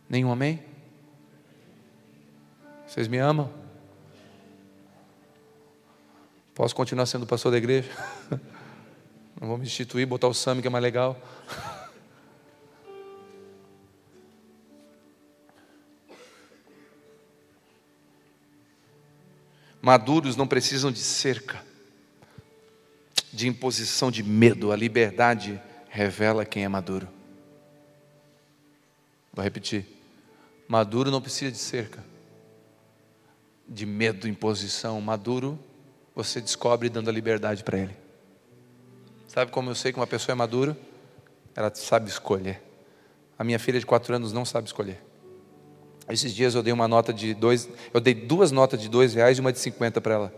Nenhum amém? Vocês me amam? Posso continuar sendo pastor da igreja? Não vou me instituir, botar o SAMI que é mais legal. Maduros não precisam de cerca, de imposição de medo. A liberdade revela quem é maduro. Vou repetir. Maduro não precisa de cerca, de medo, imposição. Maduro, você descobre dando a liberdade para ele. Sabe como eu sei que uma pessoa é madura? Ela sabe escolher. A minha filha de quatro anos não sabe escolher. Esses dias eu dei uma nota de dois, eu dei duas notas de dois reais e uma de cinquenta para ela.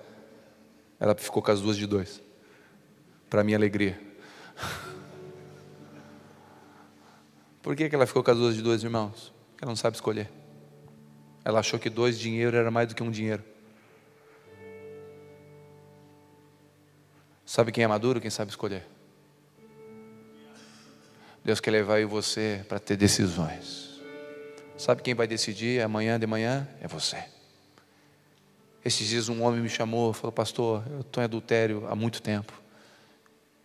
Ela ficou com as duas de dois. Para minha alegria. Por que, que ela ficou com as duas de dois, irmãos? Porque ela não sabe escolher. Ela achou que dois dinheiro era mais do que um dinheiro. Sabe quem é maduro? Quem sabe escolher. Deus quer levar eu e você para ter decisões. Sabe quem vai decidir amanhã de manhã? É você. Esses dias um homem me chamou, falou, pastor, eu estou em adultério há muito tempo.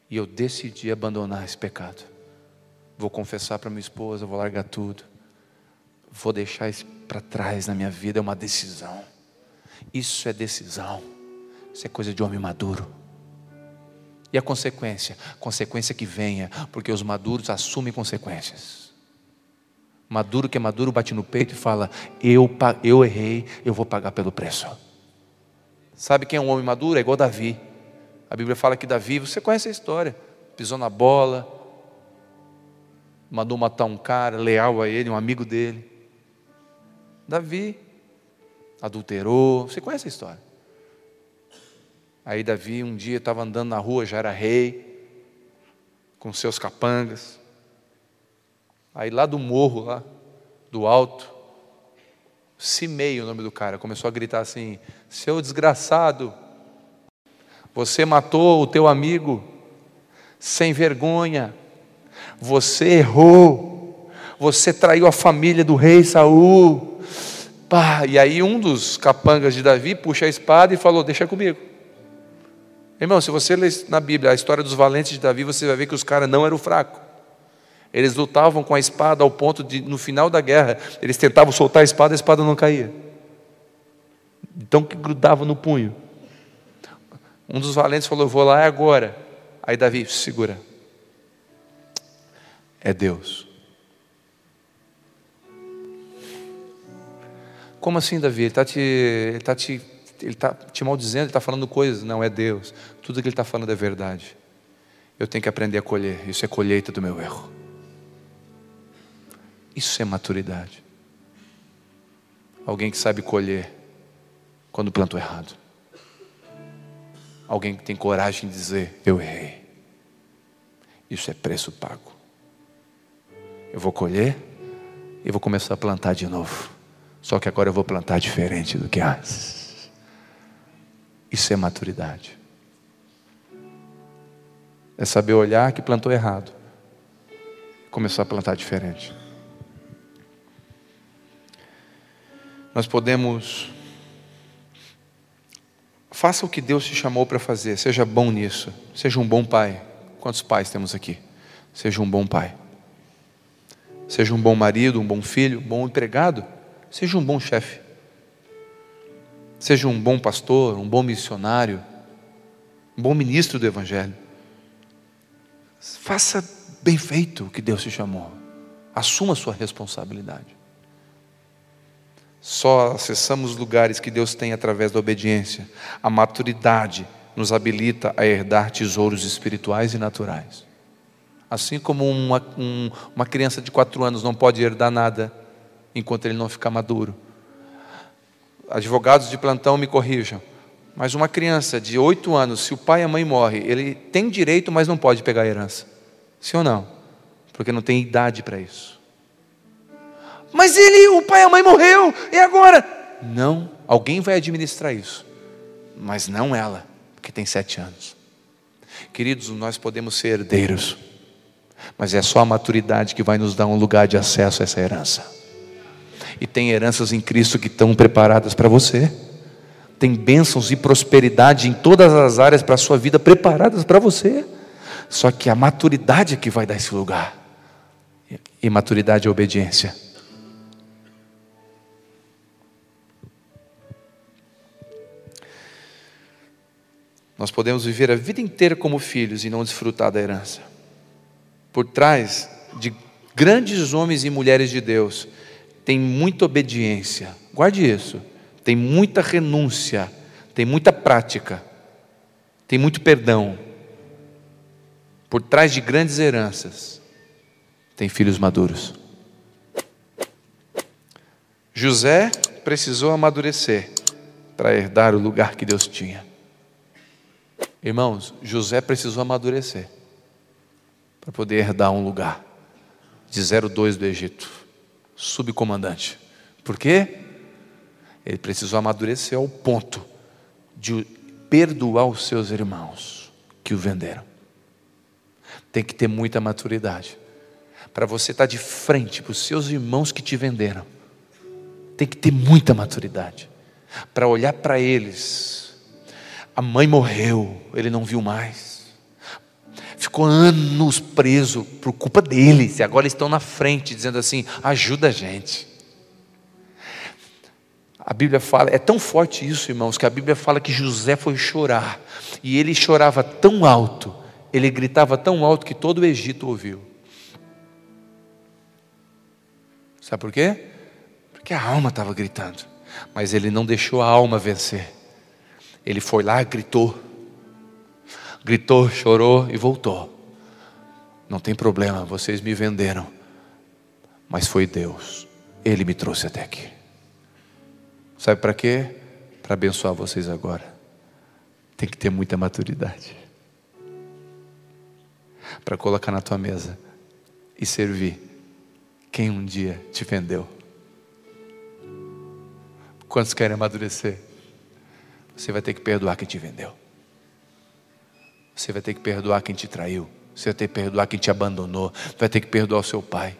E eu decidi abandonar esse pecado. Vou confessar para minha esposa, vou largar tudo. Vou deixar isso para trás na minha vida, é uma decisão. Isso é decisão. Isso é coisa de homem maduro. E a consequência? Consequência que venha, porque os maduros assumem consequências. Maduro que é maduro bate no peito e fala: Eu, eu errei, eu vou pagar pelo preço. Sabe quem é um homem maduro? É igual Davi. A Bíblia fala que Davi, você conhece a história, pisou na bola, mandou matar um cara, leal a ele, um amigo dele. Davi adulterou, você conhece a história. Aí Davi um dia estava andando na rua, já era rei, com seus capangas. Aí lá do morro, lá do alto, Simei, o nome do cara, começou a gritar assim: Seu desgraçado, você matou o teu amigo, sem vergonha, você errou, você traiu a família do rei Saul. Pá, e aí um dos capangas de Davi puxa a espada e falou: Deixa comigo. Irmão, se você ler na Bíblia a história dos valentes de Davi, você vai ver que os caras não eram fracos. Eles lutavam com a espada ao ponto de, no final da guerra, eles tentavam soltar a espada, a espada não caía. Então que grudava no punho. Um dos valentes falou: Vou lá agora. Aí Davi, segura. É Deus. Como assim, Davi? Ele está te, ele tá te ele está te maldizendo, ele está falando coisas. Não, é Deus. Tudo que ele está falando é verdade. Eu tenho que aprender a colher. Isso é colheita do meu erro. Isso é maturidade. Alguém que sabe colher quando plantou errado. Alguém que tem coragem de dizer: Eu errei. Isso é preço pago. Eu vou colher e vou começar a plantar de novo. Só que agora eu vou plantar diferente do que antes. Isso é maturidade. É saber olhar que plantou errado. Começar a plantar diferente. Nós podemos. Faça o que Deus te chamou para fazer. Seja bom nisso. Seja um bom pai. Quantos pais temos aqui? Seja um bom pai. Seja um bom marido, um bom filho, um bom empregado. Seja um bom chefe. Seja um bom pastor, um bom missionário, um bom ministro do Evangelho. Faça bem feito o que Deus te chamou. Assuma a sua responsabilidade. Só acessamos lugares que Deus tem através da obediência. A maturidade nos habilita a herdar tesouros espirituais e naturais. Assim como uma, um, uma criança de quatro anos não pode herdar nada enquanto ele não ficar maduro advogados de plantão me corrijam, mas uma criança de oito anos, se o pai e a mãe morrem, ele tem direito, mas não pode pegar a herança. Sim ou não? Porque não tem idade para isso. Mas ele, o pai e a mãe morreu, e agora? Não, alguém vai administrar isso. Mas não ela, que tem sete anos. Queridos, nós podemos ser herdeiros, mas é só a maturidade que vai nos dar um lugar de acesso a essa herança e tem heranças em Cristo que estão preparadas para você. Tem bênçãos e prosperidade em todas as áreas para a sua vida preparadas para você. Só que a maturidade é que vai dar esse lugar. E maturidade é obediência. Nós podemos viver a vida inteira como filhos e não desfrutar da herança. Por trás de grandes homens e mulheres de Deus, tem muita obediência, guarde isso, tem muita renúncia, tem muita prática, tem muito perdão. Por trás de grandes heranças, tem filhos maduros. José precisou amadurecer para herdar o lugar que Deus tinha. Irmãos, José precisou amadurecer para poder herdar um lugar de 02 do Egito subcomandante. Por quê? Ele precisou amadurecer ao ponto de perdoar os seus irmãos que o venderam. Tem que ter muita maturidade. Para você estar de frente para os seus irmãos que te venderam, tem que ter muita maturidade. Para olhar para eles, a mãe morreu, ele não viu mais ficou anos preso por culpa deles, e agora estão na frente dizendo assim: ajuda a gente. A Bíblia fala, é tão forte isso, irmãos, que a Bíblia fala que José foi chorar. E ele chorava tão alto, ele gritava tão alto que todo o Egito ouviu. Sabe por quê? Porque a alma estava gritando. Mas ele não deixou a alma vencer. Ele foi lá, gritou. Gritou, chorou e voltou. Não tem problema, vocês me venderam. Mas foi Deus. Ele me trouxe até aqui. Sabe para quê? Para abençoar vocês agora. Tem que ter muita maturidade. Para colocar na tua mesa e servir quem um dia te vendeu. Quantos querem amadurecer? Você vai ter que perdoar quem te vendeu. Você vai ter que perdoar quem te traiu. Você vai ter que perdoar quem te abandonou. Vai ter que perdoar o seu pai.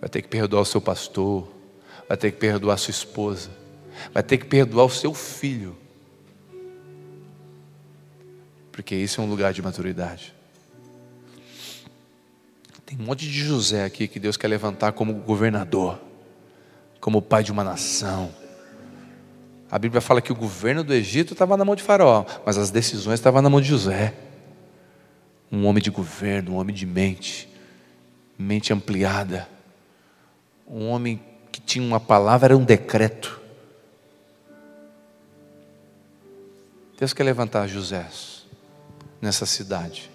Vai ter que perdoar o seu pastor. Vai ter que perdoar a sua esposa. Vai ter que perdoar o seu filho. Porque isso é um lugar de maturidade. Tem um monte de José aqui que Deus quer levantar como governador, como pai de uma nação a Bíblia fala que o governo do Egito estava na mão de Faraó, mas as decisões estavam na mão de José. Um homem de governo, um homem de mente, mente ampliada. Um homem que tinha uma palavra, era um decreto. Deus quer levantar José nessa cidade.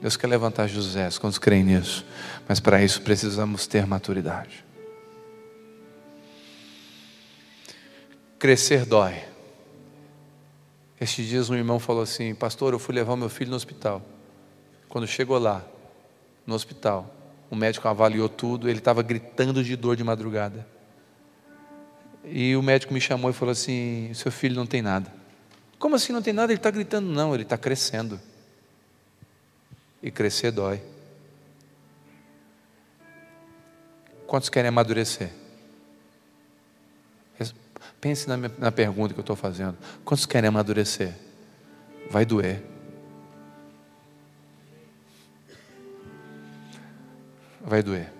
Deus quer levantar José, quando creem nisso. Mas para isso precisamos ter maturidade. Crescer dói. Estes dias um irmão falou assim: Pastor, eu fui levar meu filho no hospital. Quando chegou lá, no hospital, o médico avaliou tudo, ele estava gritando de dor de madrugada. E o médico me chamou e falou assim: Seu filho não tem nada. Como assim não tem nada? Ele está gritando. Não, ele está crescendo. E crescer dói. Quantos querem amadurecer? Pense na, minha, na pergunta que eu estou fazendo. Quantos querem amadurecer? Vai doer. Vai doer.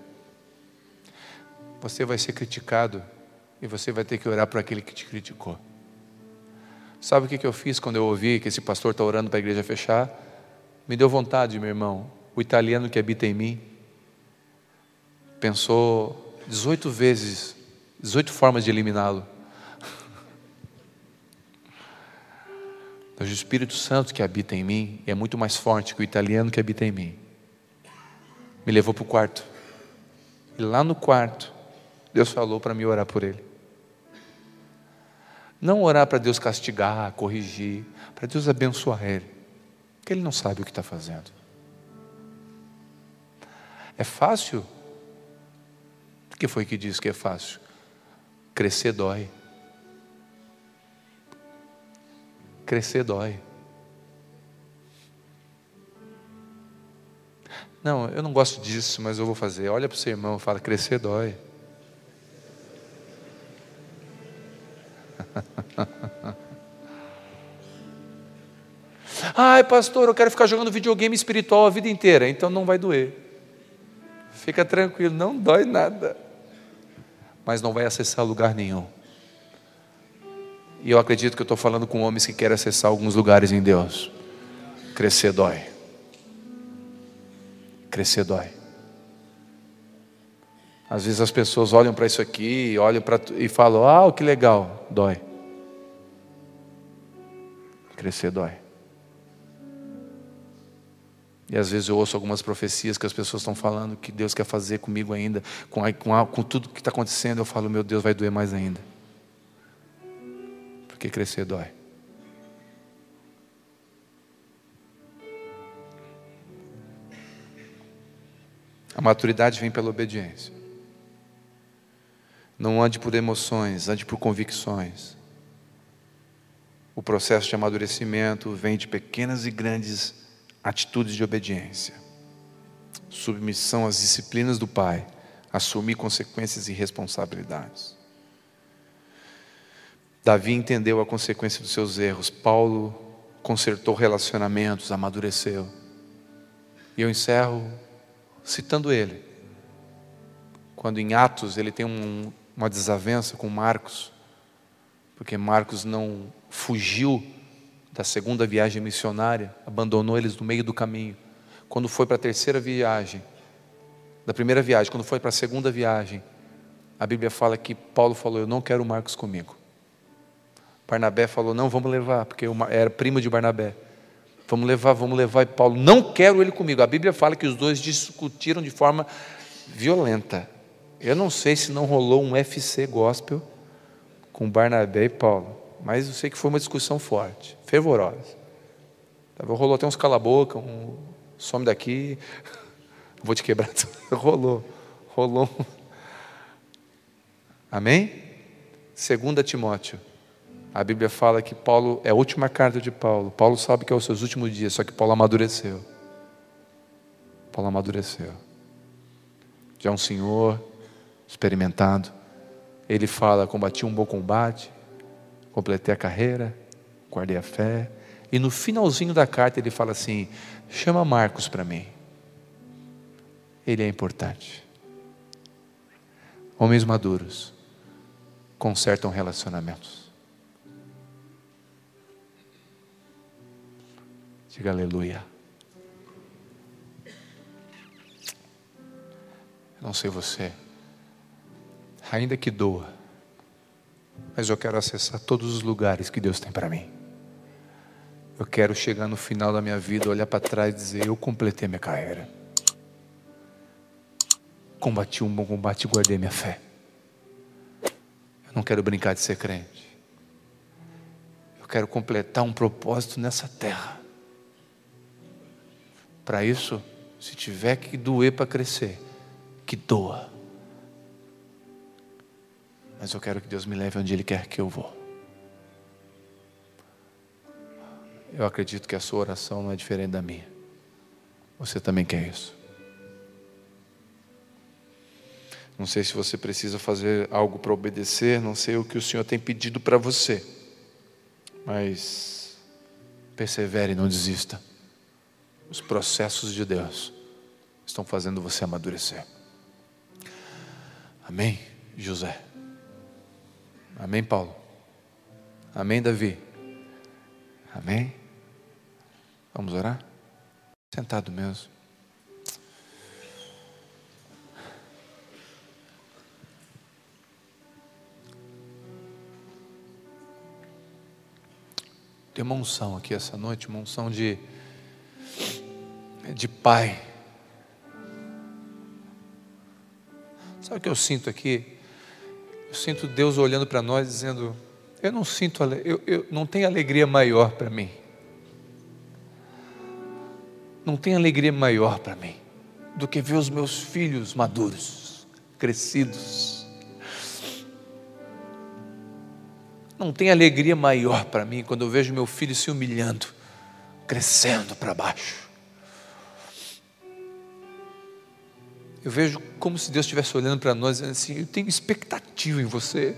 Você vai ser criticado e você vai ter que orar por aquele que te criticou. Sabe o que eu fiz quando eu ouvi que esse pastor está orando para a igreja fechar? Me deu vontade, meu irmão. O italiano que habita em mim pensou 18 vezes, 18 formas de eliminá-lo. Mas o Espírito Santo que habita em mim é muito mais forte que o italiano que habita em mim. Me levou para o quarto. E lá no quarto, Deus falou para mim orar por ele. Não orar para Deus castigar, corrigir, para Deus abençoar ele. Porque ele não sabe o que está fazendo. É fácil? O que foi que disse que é fácil? Crescer dói. Crescer dói. Não, eu não gosto disso, mas eu vou fazer. Olha para o seu irmão e fala: crescer dói. Ai, pastor, eu quero ficar jogando videogame espiritual a vida inteira, então não vai doer. Fica tranquilo, não dói nada. Mas não vai acessar lugar nenhum. E eu acredito que eu estou falando com homens que querem acessar alguns lugares em Deus. Crescer dói. Crescer dói. Às vezes as pessoas olham para isso aqui, olham para e falam: "Ah, que legal". Dói. Crescer dói. E às vezes eu ouço algumas profecias que as pessoas estão falando que Deus quer fazer comigo ainda, com, com, com tudo que está acontecendo. Eu falo, meu Deus, vai doer mais ainda porque crescer dói. A maturidade vem pela obediência. Não ande por emoções, ande por convicções. O processo de amadurecimento vem de pequenas e grandes atitudes de obediência. Submissão às disciplinas do Pai, assumir consequências e responsabilidades. Davi entendeu a consequência dos seus erros. Paulo consertou relacionamentos, amadureceu. E eu encerro citando ele. Quando em Atos ele tem um, uma desavença com Marcos, porque Marcos não fugiu da segunda viagem missionária, abandonou eles no meio do caminho. Quando foi para a terceira viagem, da primeira viagem, quando foi para a segunda viagem, a Bíblia fala que Paulo falou: Eu não quero Marcos comigo. Barnabé falou: Não, vamos levar, porque era primo de Barnabé. Vamos levar, vamos levar. E Paulo: Não quero ele comigo. A Bíblia fala que os dois discutiram de forma violenta. Eu não sei se não rolou um FC gospel com Barnabé e Paulo, mas eu sei que foi uma discussão forte, fervorosa. Rolou até uns cala-boca, um some daqui, vou te quebrar. rolou, rolou. Amém? Segunda Timóteo. A Bíblia fala que Paulo é a última carta de Paulo. Paulo sabe que é os seus últimos dias, só que Paulo amadureceu. Paulo amadureceu. Já é um senhor, experimentado. Ele fala: combati um bom combate, completei a carreira, guardei a fé. E no finalzinho da carta ele fala assim: chama Marcos para mim. Ele é importante. Homens maduros consertam relacionamentos. Diga aleluia. Eu não sei você ainda que doa, mas eu quero acessar todos os lugares que Deus tem para mim. Eu quero chegar no final da minha vida, olhar para trás e dizer: Eu completei minha carreira. Combati um bom combate e guardei minha fé. Eu não quero brincar de ser crente. Eu quero completar um propósito nessa terra. Para isso, se tiver que doer para crescer, que doa mas eu quero que Deus me leve onde Ele quer que eu vou. Eu acredito que a sua oração não é diferente da minha. Você também quer isso. Não sei se você precisa fazer algo para obedecer, não sei o que o Senhor tem pedido para você, mas persevere, não desista. Os processos de Deus estão fazendo você amadurecer. Amém, José? Amém, Paulo? Amém, Davi? Amém? Vamos orar? Sentado mesmo. Tem uma unção aqui essa noite, uma unção de, de pai. Sabe o que eu sinto aqui? Eu sinto Deus olhando para nós dizendo: Eu não sinto, eu, eu não tenho alegria maior para mim. Não tem alegria maior para mim do que ver os meus filhos maduros, crescidos. Não tem alegria maior para mim quando eu vejo meu filho se humilhando, crescendo para baixo. Eu vejo como se Deus estivesse olhando para nós dizendo assim: Eu tenho expectativa em você.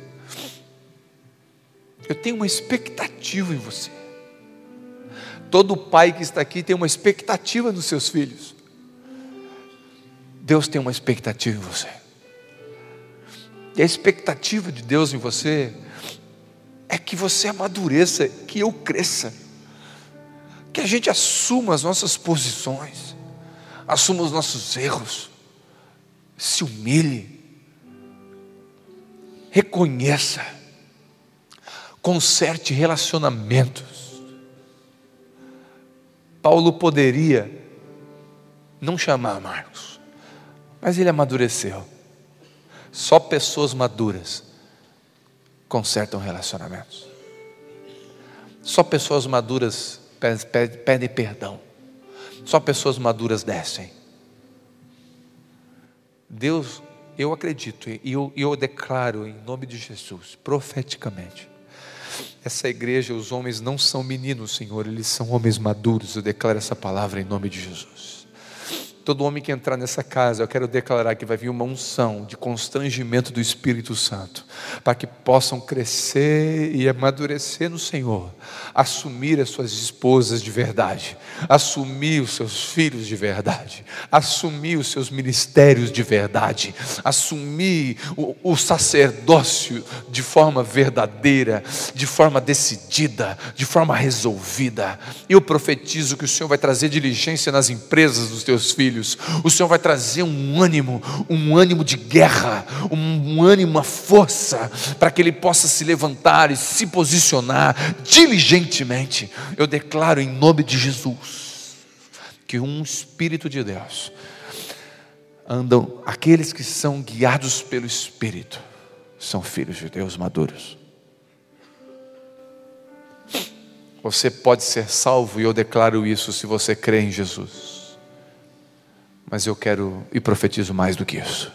Eu tenho uma expectativa em você. Todo pai que está aqui tem uma expectativa nos seus filhos. Deus tem uma expectativa em você. E a expectativa de Deus em você é que você amadureça, que eu cresça, que a gente assuma as nossas posições, assuma os nossos erros, se humilhe, reconheça, conserte relacionamentos. Paulo poderia não chamar Marcos, mas ele amadureceu. Só pessoas maduras consertam relacionamentos. Só pessoas maduras pedem perdão. Só pessoas maduras descem. Deus, eu acredito e eu, eu declaro em nome de Jesus, profeticamente. Essa igreja, os homens não são meninos, Senhor, eles são homens maduros. Eu declaro essa palavra em nome de Jesus. Todo homem que entrar nessa casa, eu quero declarar que vai vir uma unção de constrangimento do Espírito Santo, para que possam crescer e amadurecer no Senhor, assumir as suas esposas de verdade, assumir os seus filhos de verdade, assumir os seus ministérios de verdade, assumir o, o sacerdócio de forma verdadeira, de forma decidida, de forma resolvida. Eu profetizo que o Senhor vai trazer diligência nas empresas dos teus filhos filhos, o Senhor vai trazer um ânimo, um ânimo de guerra, um ânimo, uma força, para que ele possa se levantar e se posicionar diligentemente. Eu declaro em nome de Jesus que um Espírito de Deus andam, aqueles que são guiados pelo Espírito, são filhos de Deus maduros. Você pode ser salvo, e eu declaro isso se você crê em Jesus. Mas eu quero e profetizo mais do que isso.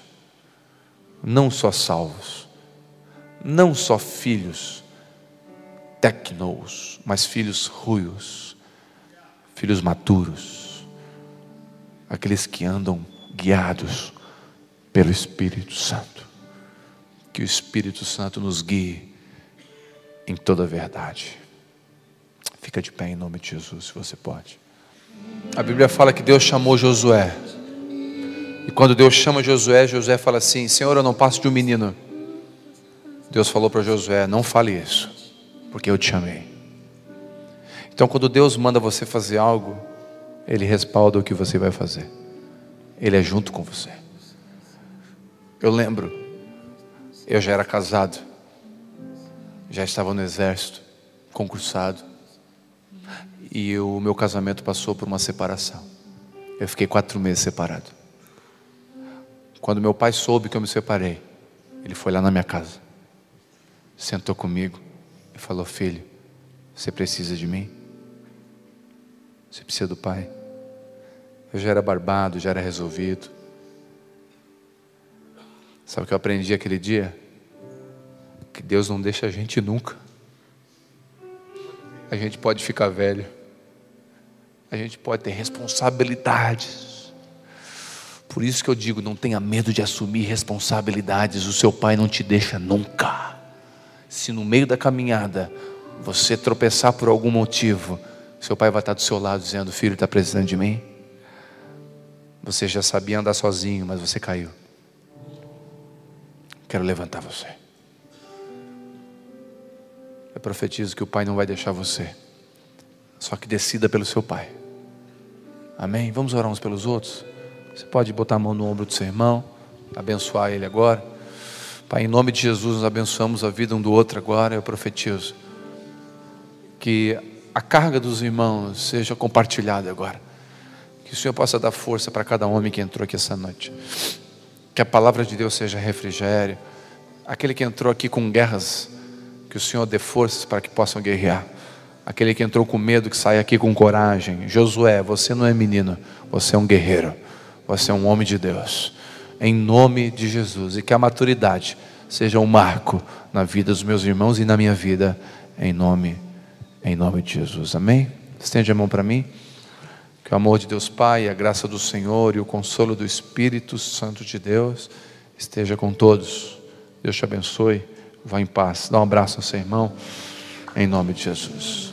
Não só salvos, não só filhos tecnos, mas filhos ruios, filhos maduros, aqueles que andam guiados pelo Espírito Santo. Que o Espírito Santo nos guie em toda a verdade. Fica de pé em nome de Jesus, se você pode. A Bíblia fala que Deus chamou Josué quando Deus chama Josué, Josué fala assim: Senhor, eu não passo de um menino. Deus falou para Josué: Não fale isso, porque eu te chamei. Então, quando Deus manda você fazer algo, Ele respalda o que você vai fazer. Ele é junto com você. Eu lembro, eu já era casado, já estava no exército, concursado, e o meu casamento passou por uma separação. Eu fiquei quatro meses separado. Quando meu pai soube que eu me separei, ele foi lá na minha casa, sentou comigo e falou: Filho, você precisa de mim? Você precisa do pai? Eu já era barbado, já era resolvido. Sabe o que eu aprendi aquele dia? Que Deus não deixa a gente nunca. A gente pode ficar velho, a gente pode ter responsabilidades, por isso que eu digo: não tenha medo de assumir responsabilidades, o seu pai não te deixa nunca. Se no meio da caminhada você tropeçar por algum motivo, seu pai vai estar do seu lado dizendo: Filho, está precisando de mim? Você já sabia andar sozinho, mas você caiu. Quero levantar você. Eu profetizo que o pai não vai deixar você. Só que decida pelo seu pai. Amém? Vamos orar uns pelos outros? Você pode botar a mão no ombro do seu irmão, abençoar ele agora. Pai, em nome de Jesus, nós abençoamos a vida um do outro agora. Eu profetizo que a carga dos irmãos seja compartilhada agora. Que o Senhor possa dar força para cada homem que entrou aqui essa noite. Que a palavra de Deus seja refrigério. Aquele que entrou aqui com guerras, que o Senhor dê forças para que possam guerrear. Aquele que entrou com medo, que saia aqui com coragem. Josué, você não é menino, você é um guerreiro. Você é um homem de Deus. Em nome de Jesus. E que a maturidade seja um marco na vida dos meus irmãos e na minha vida. Em nome, em nome de Jesus. Amém? Estende a mão para mim. Que o amor de Deus Pai, a graça do Senhor e o consolo do Espírito Santo de Deus esteja com todos. Deus te abençoe. Vá em paz. Dá um abraço ao seu irmão. Em nome de Jesus.